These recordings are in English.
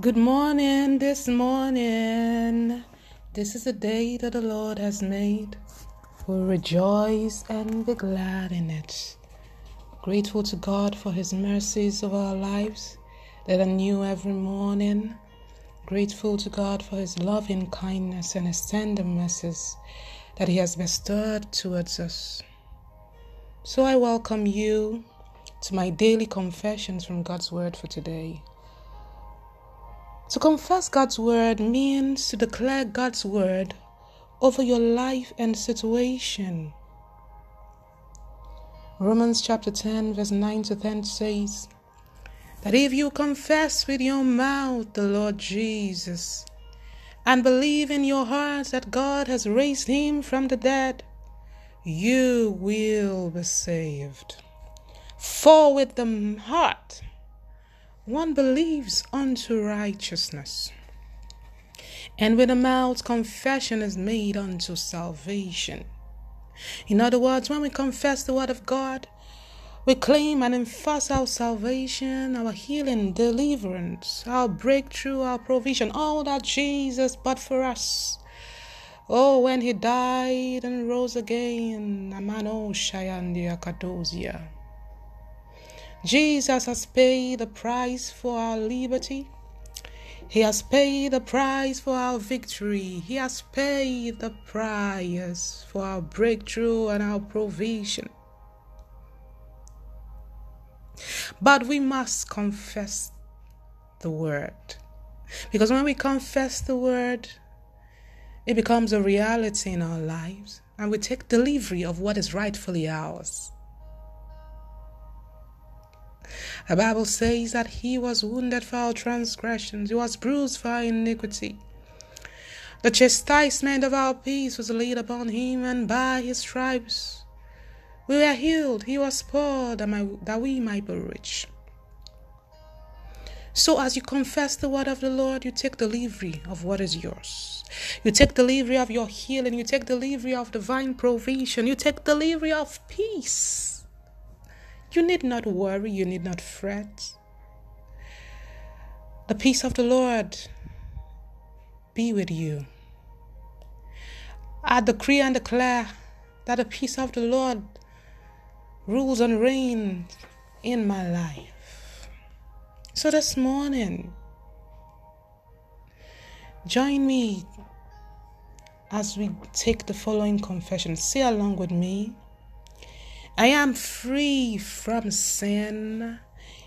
Good morning, this morning. This is a day that the Lord has made. We'll rejoice and be glad in it. Grateful to God for His mercies of our lives that are new every morning. Grateful to God for His loving kindness and His tender mercies that He has bestowed towards us. So I welcome you to my daily confessions from God's Word for today. To confess God's word means to declare God's word over your life and situation. Romans chapter 10, verse 9 to 10 says that if you confess with your mouth the Lord Jesus and believe in your heart that God has raised him from the dead, you will be saved. For with the heart, one believes unto righteousness, and with a mouth confession is made unto salvation. In other words, when we confess the word of God, we claim and enforce our salvation, our healing, deliverance, our breakthrough, our provision, all that Jesus bought for us. Oh, when he died and rose again, Amano Shayandia Kadosia. Jesus has paid the price for our liberty. He has paid the price for our victory. He has paid the price for our breakthrough and our provision. But we must confess the word. Because when we confess the word, it becomes a reality in our lives and we take delivery of what is rightfully ours. The Bible says that he was wounded for our transgressions, he was bruised for our iniquity. The chastisement of our peace was laid upon him, and by his stripes we were healed. He was poor that we might be rich. So, as you confess the word of the Lord, you take delivery of what is yours. You take delivery of your healing. You take delivery of divine provision. You take delivery of peace. You need not worry, you need not fret. The peace of the Lord be with you. I decree and declare that the peace of the Lord rules and reigns in my life. So this morning, join me as we take the following confession. Say along with me. I am free from sin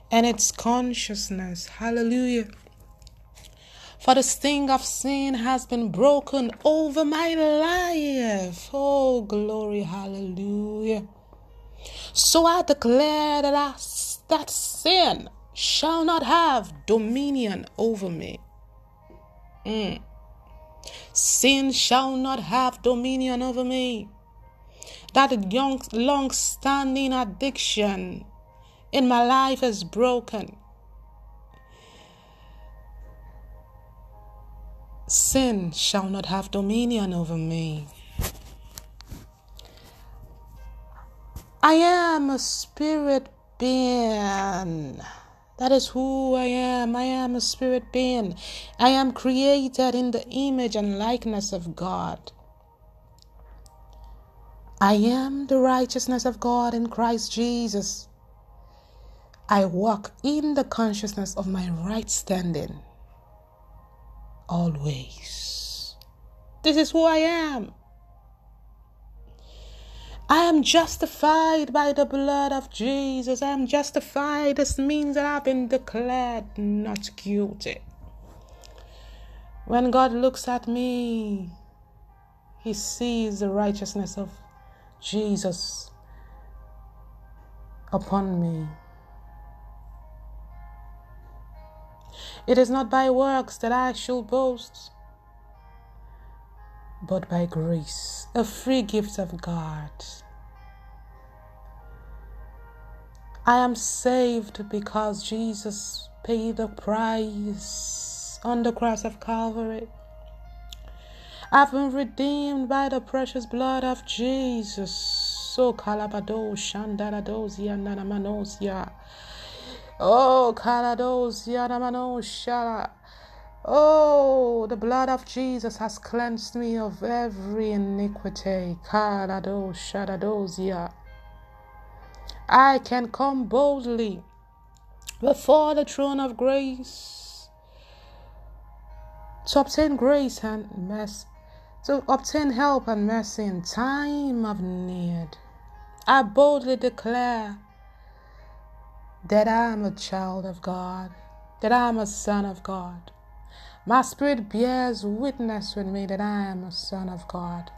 and its consciousness. Hallelujah. For the sting of sin has been broken over my life. Oh, glory, hallelujah. So I declare that, I, that sin shall not have dominion over me. Mm. Sin shall not have dominion over me that long standing addiction in my life is broken. Sin shall not have dominion over me. I am a spirit being. That is who I am. I am a spirit being. I am created in the image and likeness of God. I am the righteousness of God in Christ Jesus. I walk in the consciousness of my right standing always. This is who I am. I am justified by the blood of Jesus. I am justified. This means that I've been declared not guilty. When God looks at me, He sees the righteousness of Jesus upon me. It is not by works that I shall boast, but by grace, a free gift of God. I am saved because Jesus paid the price on the cross of Calvary. I've been redeemed by the precious blood of Jesus. So kalabado shandaradosia nanamanosia. Oh, Kalados Yanamano Oh, the blood of Jesus has cleansed me of every iniquity. Kalados Shadadozia. I can come boldly before the throne of grace to obtain grace and mercy, to obtain help and mercy in time of need. I boldly declare that I am a child of God, that I am a son of God. My spirit bears witness with me that I am a son of God.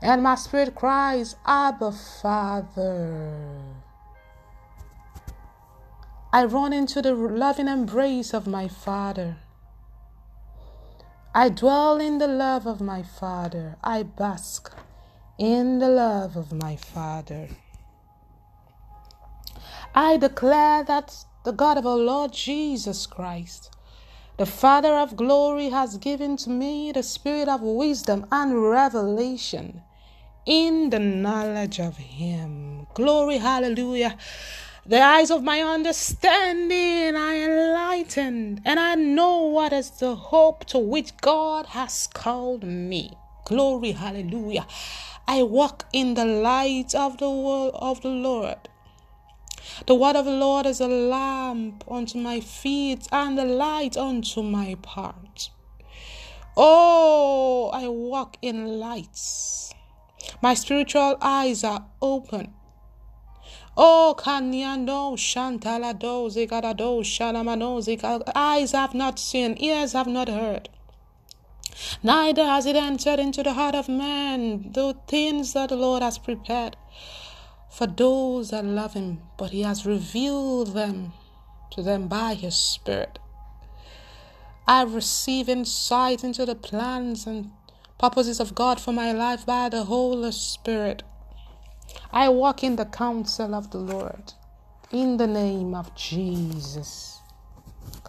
And my spirit cries, Abba, Father. I run into the loving embrace of my Father. I dwell in the love of my Father. I bask in the love of my Father. I declare that the God of our Lord Jesus Christ, the Father of glory, has given to me the spirit of wisdom and revelation in the knowledge of Him. Glory, hallelujah. The eyes of my understanding are enlightened, and I know what is the hope to which God has called me. Glory, hallelujah. I walk in the light of the word of the Lord. The word of the Lord is a lamp unto my feet and a light unto my path. Oh, I walk in lights. My spiritual eyes are open. Oh, Kanyando, Shantalado, Zigadado, Shalamano, Zika. Eyes have not seen, ears have not heard. Neither has it entered into the heart of man the things that the Lord has prepared for those that love Him, but He has revealed them to them by His Spirit. I receive insight into the plans and purposes of God for my life by the Holy Spirit. I walk in the counsel of the Lord in the name of Jesus.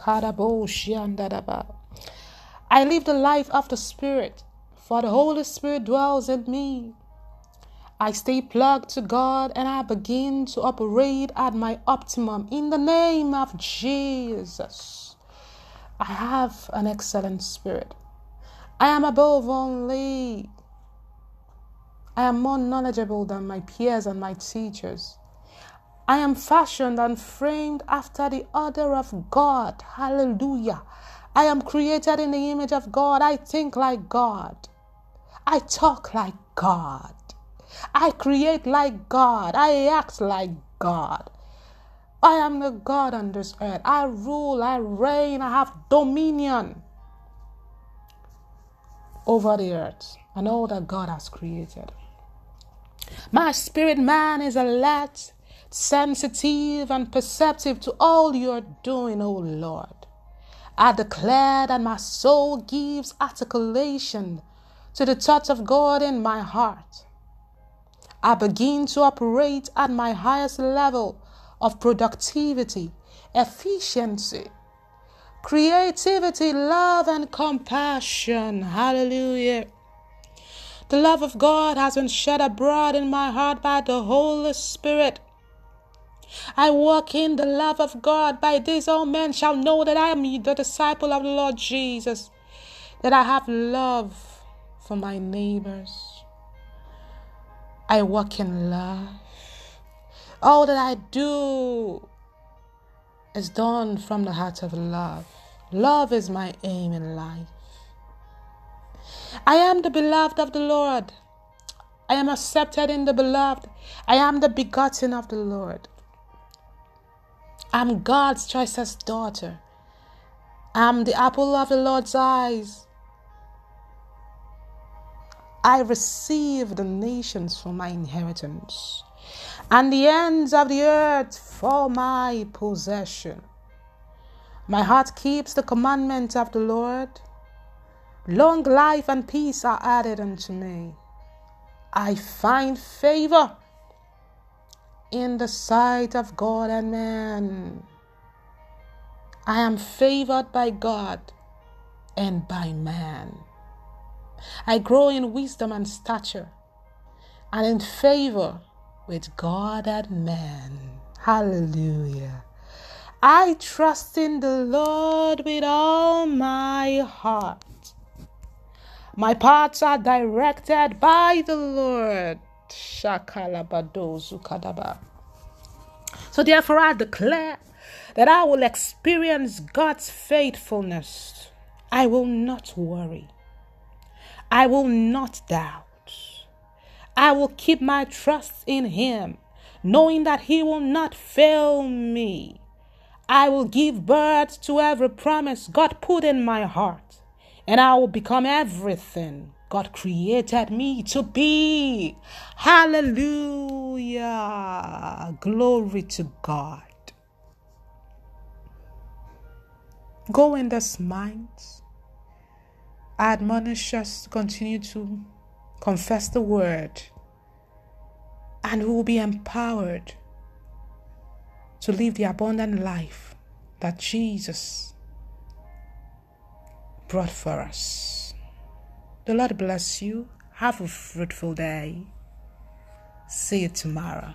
I live the life of the Spirit, for the Holy Spirit dwells in me. I stay plugged to God and I begin to operate at my optimum in the name of Jesus. I have an excellent spirit. I am above only I am more knowledgeable than my peers and my teachers. I am fashioned and framed after the order of God. Hallelujah. I am created in the image of God. I think like God. I talk like God. I create like God. I act like God. I am the God on this earth. I rule, I reign, I have dominion over the earth and all that God has created. My spirit man is alert, sensitive, and perceptive to all you're doing, O Lord. I declare that my soul gives articulation to the thoughts of God in my heart. I begin to operate at my highest level of productivity, efficiency, creativity, love, and compassion. Hallelujah. The love of God has been shed abroad in my heart by the Holy Spirit. I walk in the love of God. By this all men shall know that I am the disciple of the Lord Jesus, that I have love for my neighbors. I walk in love. All that I do is done from the heart of love. Love is my aim in life. I am the beloved of the Lord. I am accepted in the beloved. I am the begotten of the Lord. I'm God's choicest daughter. I'm the apple of the Lord's eyes. I receive the nations for my inheritance and the ends of the earth for my possession. My heart keeps the commandments of the Lord. Long life and peace are added unto me. I find favor in the sight of God and man. I am favored by God and by man. I grow in wisdom and stature and in favor with God and man. Hallelujah. I trust in the Lord with all my heart. My paths are directed by the Lord. So therefore I declare that I will experience God's faithfulness. I will not worry. I will not doubt. I will keep my trust in Him, knowing that He will not fail me. I will give birth to every promise God put in my heart, and I will become everything God created me to be. Hallelujah. Glory to God. Go in this mind. I admonish us to continue to confess the word, and we will be empowered to live the abundant life that Jesus brought for us. The Lord bless you. Have a fruitful day. See you tomorrow.